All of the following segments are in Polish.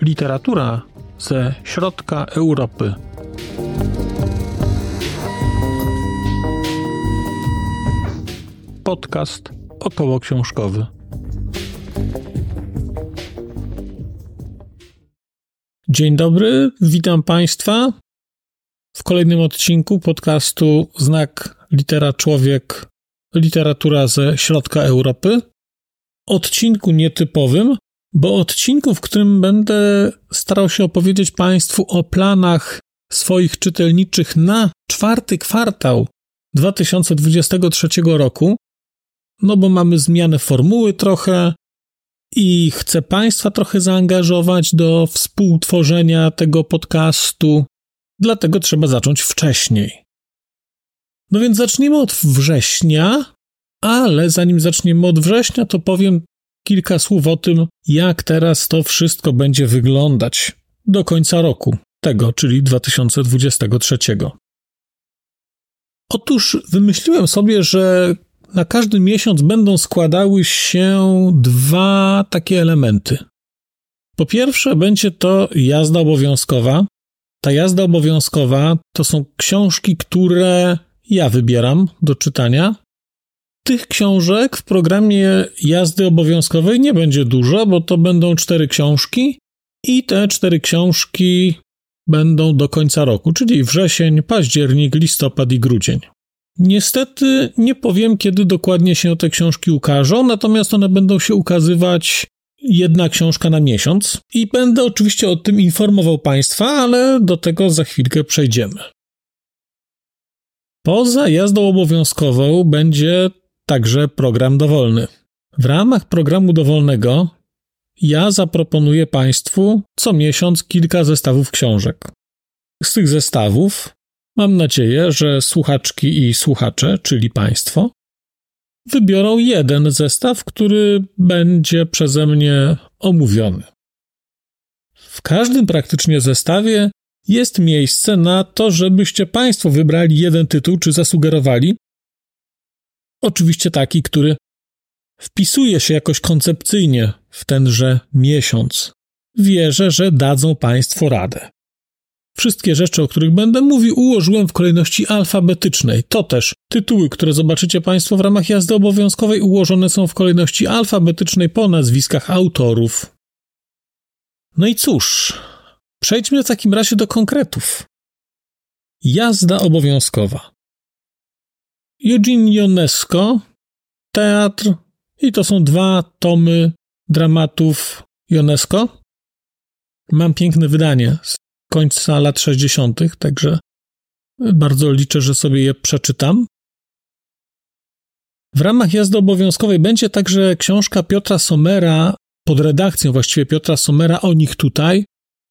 Literatura ze środka Europy. Podcast około książkowy. Dzień dobry, witam Państwa w kolejnym odcinku podcastu Znak Litera Człowiek Literatura ze środka Europy. Odcinku nietypowym, bo odcinku, w którym będę starał się opowiedzieć Państwu o planach swoich czytelniczych na czwarty kwartał 2023 roku, no bo mamy zmianę formuły trochę i chcę Państwa trochę zaangażować do współtworzenia tego podcastu, dlatego trzeba zacząć wcześniej. No więc zacznijmy od września, ale zanim zaczniemy od września, to powiem kilka słów o tym, jak teraz to wszystko będzie wyglądać do końca roku, tego, czyli 2023. Otóż wymyśliłem sobie, że na każdy miesiąc będą składały się dwa takie elementy. Po pierwsze, będzie to jazda obowiązkowa. Ta jazda obowiązkowa to są książki, które ja wybieram do czytania. Tych książek w programie jazdy obowiązkowej nie będzie dużo, bo to będą cztery książki i te cztery książki będą do końca roku, czyli wrzesień, październik, listopad i grudzień. Niestety nie powiem, kiedy dokładnie się te książki ukażą, natomiast one będą się ukazywać jedna książka na miesiąc i będę oczywiście o tym informował Państwa, ale do tego za chwilkę przejdziemy. Poza jazdą obowiązkową będzie także program dowolny. W ramach programu dowolnego ja zaproponuję Państwu co miesiąc kilka zestawów książek. Z tych zestawów mam nadzieję, że słuchaczki i słuchacze, czyli Państwo, wybiorą jeden zestaw, który będzie przeze mnie omówiony. W każdym praktycznie zestawie jest miejsce na to, żebyście Państwo wybrali jeden tytuł, czy zasugerowali. Oczywiście taki, który wpisuje się jakoś koncepcyjnie w tenże miesiąc. Wierzę, że dadzą Państwo radę. Wszystkie rzeczy, o których będę mówił, ułożyłem w kolejności alfabetycznej. To też tytuły, które zobaczycie Państwo w ramach jazdy obowiązkowej, ułożone są w kolejności alfabetycznej po nazwiskach autorów. No i cóż, przejdźmy w takim razie do konkretów. Jazda obowiązkowa. Eugene Ionesco, teatr, i to są dwa tomy dramatów Ionesco. Mam piękne wydanie z końca lat 60., także bardzo liczę, że sobie je przeczytam. W ramach jazdy obowiązkowej będzie także książka Piotra Somera, pod redakcją właściwie Piotra Somera, o nich tutaj.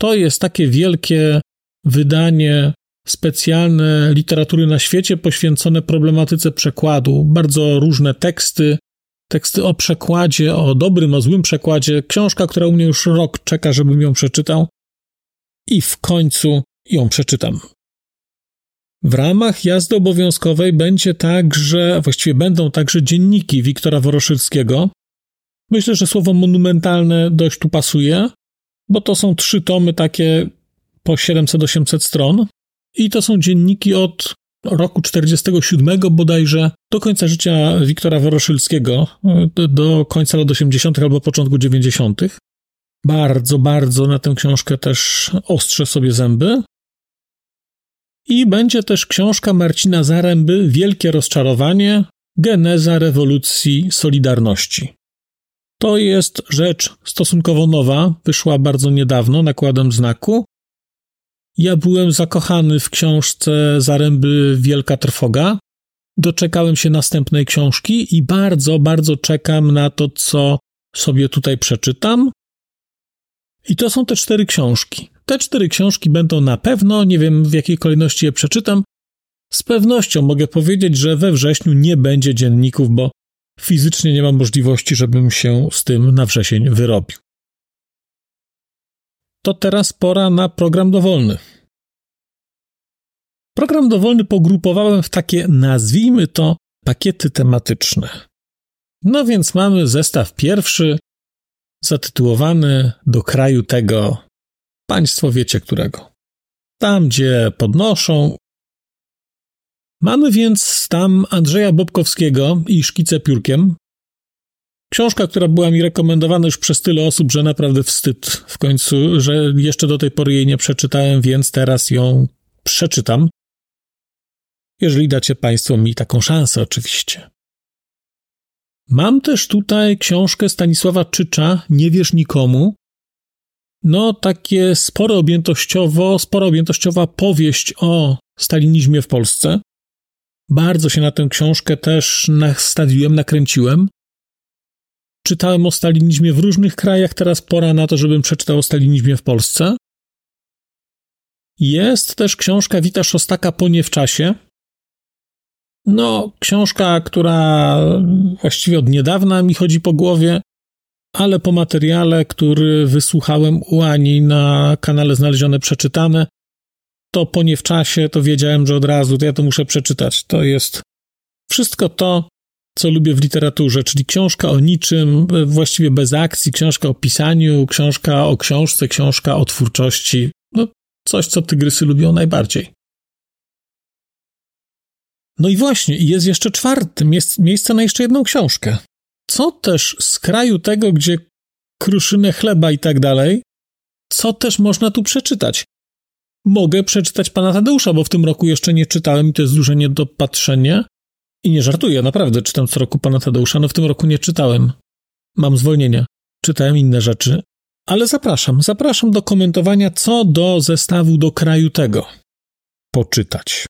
To jest takie wielkie wydanie specjalne literatury na świecie poświęcone problematyce przekładu. Bardzo różne teksty, teksty o przekładzie, o dobrym, o złym przekładzie. Książka, która u mnie już rok czeka, żebym ją przeczytał i w końcu ją przeczytam. W ramach jazdy obowiązkowej będzie także, właściwie będą także dzienniki Wiktora Woroszyckiego. Myślę, że słowo monumentalne dość tu pasuje, bo to są trzy tomy takie po 700-800 stron i to są dzienniki od roku 47 bodajże do końca życia Wiktora Woroszylskiego, do końca lat 80. albo początku 90. Bardzo, bardzo na tę książkę też ostrzę sobie zęby. I będzie też książka Marcina Zaręby Wielkie rozczarowanie Geneza rewolucji Solidarności. To jest rzecz stosunkowo nowa, wyszła bardzo niedawno nakładem znaku. Ja byłem zakochany w książce Zaręby Wielka Trwoga. Doczekałem się następnej książki i bardzo, bardzo czekam na to, co sobie tutaj przeczytam. I to są te cztery książki. Te cztery książki będą na pewno, nie wiem w jakiej kolejności je przeczytam. Z pewnością mogę powiedzieć, że we wrześniu nie będzie dzienników, bo fizycznie nie mam możliwości, żebym się z tym na wrzesień wyrobił. To teraz pora na program dowolny. Program dowolny pogrupowałem w takie, nazwijmy to, pakiety tematyczne. No więc mamy zestaw pierwszy, zatytułowany Do kraju tego, państwo wiecie którego. Tam, gdzie podnoszą. Mamy więc tam Andrzeja Bobkowskiego i Szkice piórkiem. Książka, która była mi rekomendowana już przez tyle osób, że naprawdę wstyd w końcu, że jeszcze do tej pory jej nie przeczytałem, więc teraz ją przeczytam. Jeżeli dacie Państwo mi taką szansę, oczywiście. Mam też tutaj książkę Stanisława Czycza, Nie wierz nikomu. No, takie sporo objętościowo, sporo objętościowa powieść o stalinizmie w Polsce. Bardzo się na tę książkę też nastawiłem, nakręciłem. Czytałem o stalinizmie w różnych krajach, teraz pora na to, żebym przeczytał o stalinizmie w Polsce. Jest też książka Wita Szostaka Po w czasie. No, książka, która właściwie od niedawna mi chodzi po głowie, ale po materiale, który wysłuchałem u Ani na kanale Znalezione Przeczytane, to po nie w czasie, to wiedziałem, że od razu to ja to muszę przeczytać. To jest wszystko to, co lubię w literaturze, czyli książka o niczym, właściwie bez akcji, książka o pisaniu, książka o książce, książka o twórczości. No, coś, co tygrysy lubią najbardziej. No i właśnie, jest jeszcze czwartym, jest miejsce na jeszcze jedną książkę. Co też z kraju tego, gdzie kruszynę chleba i tak dalej, co też można tu przeczytać? Mogę przeczytać pana Tadeusza, bo w tym roku jeszcze nie czytałem i to jest duże niedopatrzenie. I nie żartuję, naprawdę czytam co roku pana Tadeusza, no w tym roku nie czytałem. Mam zwolnienie. Czytałem inne rzeczy. Ale zapraszam, zapraszam do komentowania, co do zestawu do kraju tego poczytać.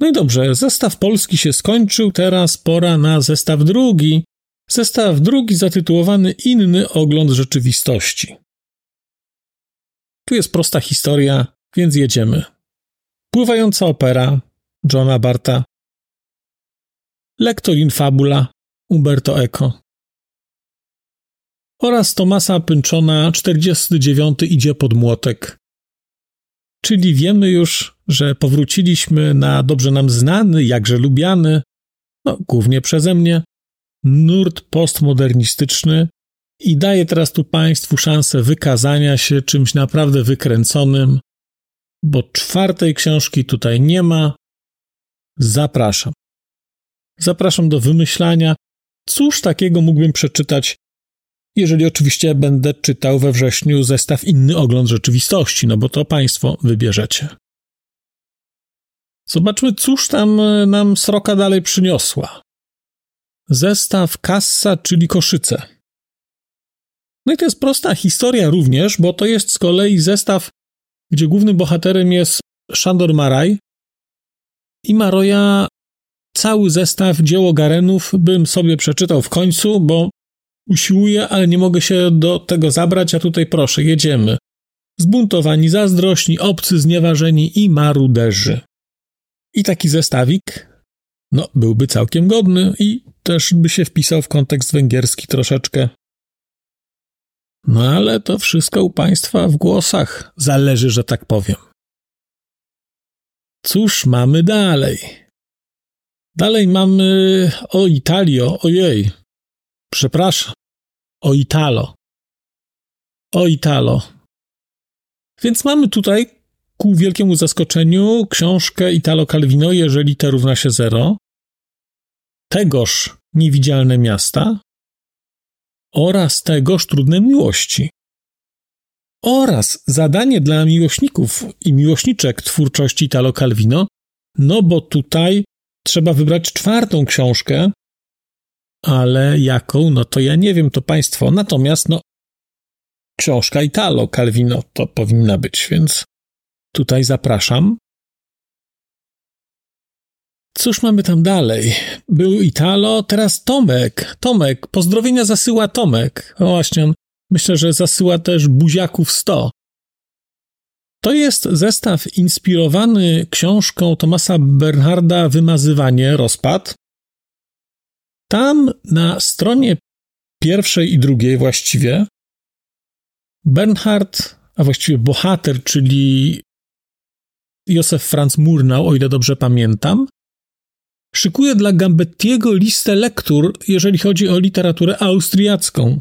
No i dobrze, zestaw polski się skończył, teraz pora na zestaw drugi. Zestaw drugi zatytułowany Inny ogląd rzeczywistości. Tu jest prosta historia, więc jedziemy. Pływająca opera Johna Barta. Lektor in fabula Umberto Eco. Oraz Tomasa Pynczona 49 idzie pod młotek. Czyli wiemy już, że powróciliśmy na dobrze nam znany, jakże lubiany, no głównie przeze mnie, nurt postmodernistyczny i daję teraz tu Państwu szansę wykazania się czymś naprawdę wykręconym, bo czwartej książki tutaj nie ma. Zapraszam. Zapraszam do wymyślania, cóż takiego mógłbym przeczytać jeżeli oczywiście będę czytał we wrześniu zestaw Inny Ogląd Rzeczywistości, no bo to Państwo wybierzecie. Zobaczmy, cóż tam e, nam sroka dalej przyniosła. Zestaw Kassa, czyli Koszyce. No i to jest prosta historia również, bo to jest z kolei zestaw, gdzie głównym bohaterem jest Szandor Maraj. I Maroja cały zestaw dzieło Garenów bym sobie przeczytał w końcu, bo Usiłuję, ale nie mogę się do tego zabrać, a tutaj proszę, jedziemy. Zbuntowani, zazdrośni, obcy, znieważeni i maruderzy. I taki zestawik, no, byłby całkiem godny i też by się wpisał w kontekst węgierski troszeczkę. No ale to wszystko u państwa w głosach zależy, że tak powiem. Cóż mamy dalej? Dalej mamy o Italio, ojej. Przepraszam. O Italo. O Italo. Więc mamy tutaj ku wielkiemu zaskoczeniu książkę Italo Calvino, jeżeli T równa się zero, tegoż niewidzialne miasta oraz tegoż trudne miłości. Oraz zadanie dla miłośników i miłośniczek twórczości Italo Calvino, no bo tutaj trzeba wybrać czwartą książkę, ale jaką, no to ja nie wiem, to państwo. Natomiast, no, książka Italo Calvino to powinna być, więc tutaj zapraszam. Cóż mamy tam dalej? Był Italo, teraz Tomek. Tomek, pozdrowienia zasyła Tomek. O właśnie, on myślę, że zasyła też buziaków 100. To jest zestaw inspirowany książką Tomasa Bernharda Wymazywanie, rozpad. Tam na stronie pierwszej i drugiej właściwie Bernhard, a właściwie bohater, czyli Józef Franz Murnau, o ile dobrze pamiętam, szykuje dla Gambettiego listę lektur, jeżeli chodzi o literaturę austriacką.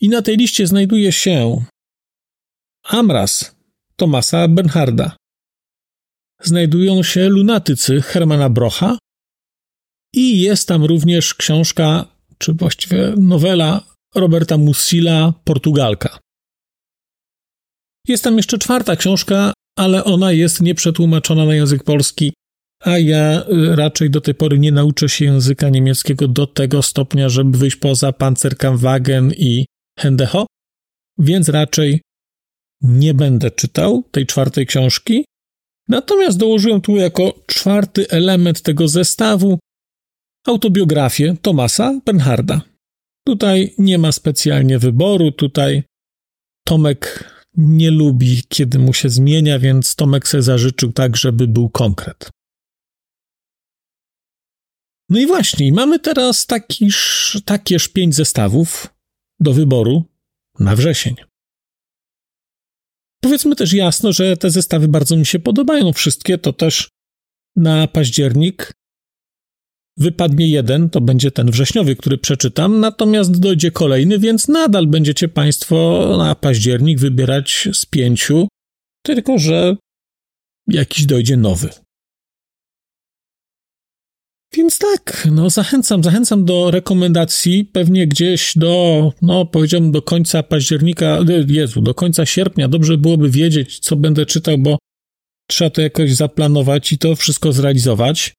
I na tej liście znajduje się Amras Tomasa Bernharda. Znajdują się Lunatycy Hermana Brocha i jest tam również książka, czy właściwie nowela Roberta Musila Portugalka. Jest tam jeszcze czwarta książka, ale ona jest nieprzetłumaczona na język polski, a ja y, raczej do tej pory nie nauczę się języka niemieckiego do tego stopnia, żeby wyjść poza Panzerkampfwagen i Hendeho, więc raczej nie będę czytał tej czwartej książki. Natomiast dołożyłem tu jako czwarty element tego zestawu autobiografię Tomasa Bernharda. Tutaj nie ma specjalnie wyboru, tutaj Tomek nie lubi, kiedy mu się zmienia, więc Tomek sobie zażyczył tak, żeby był konkret. No i właśnie, mamy teraz takiż, takież pięć zestawów do wyboru na wrzesień. Powiedzmy też jasno, że te zestawy bardzo mi się podobają. Wszystkie to też na październik wypadnie jeden, to będzie ten wrześniowy, który przeczytam, natomiast dojdzie kolejny, więc nadal będziecie Państwo na październik wybierać z pięciu, tylko że jakiś dojdzie nowy. Więc tak, no zachęcam, zachęcam do rekomendacji, pewnie gdzieś do, no powiedziałbym do końca października, Jezu, do końca sierpnia, dobrze byłoby wiedzieć, co będę czytał, bo trzeba to jakoś zaplanować i to wszystko zrealizować.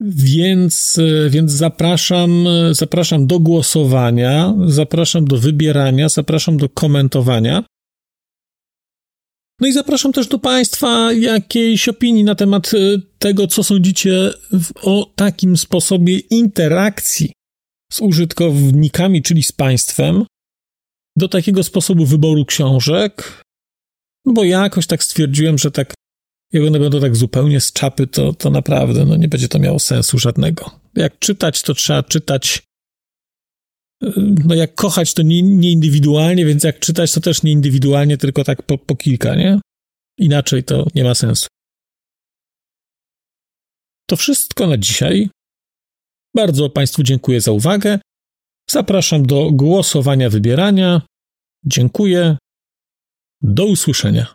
Więc, więc zapraszam, zapraszam do głosowania, zapraszam do wybierania, zapraszam do komentowania. No i zapraszam też do Państwa jakiejś opinii na temat y, tego, co sądzicie o takim sposobie interakcji z użytkownikami, czyli z Państwem, do takiego sposobu wyboru książek, no bo ja jakoś tak stwierdziłem, że tak, jak one będą tak zupełnie z czapy, to, to naprawdę no nie będzie to miało sensu żadnego. Jak czytać, to trzeba czytać no jak kochać, to nie, nie, indywidualnie, więc jak czytać, to też nie indywidualnie, tylko tak po, po kilka, nie? Inaczej to nie ma sensu. To wszystko na dzisiaj. Bardzo Państwu dziękuję za uwagę. Zapraszam do głosowania, wybierania. Dziękuję. Do usłyszenia.